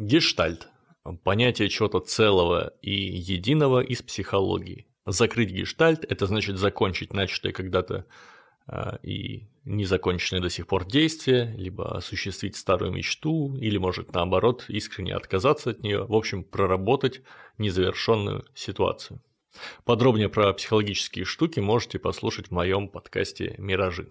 Гештальт – понятие чего-то целого и единого из психологии. Закрыть гештальт – это значит закончить начатое когда-то а, и незаконченное до сих пор действие, либо осуществить старую мечту, или, может, наоборот, искренне отказаться от нее, в общем, проработать незавершенную ситуацию. Подробнее про психологические штуки можете послушать в моем подкасте «Миражи».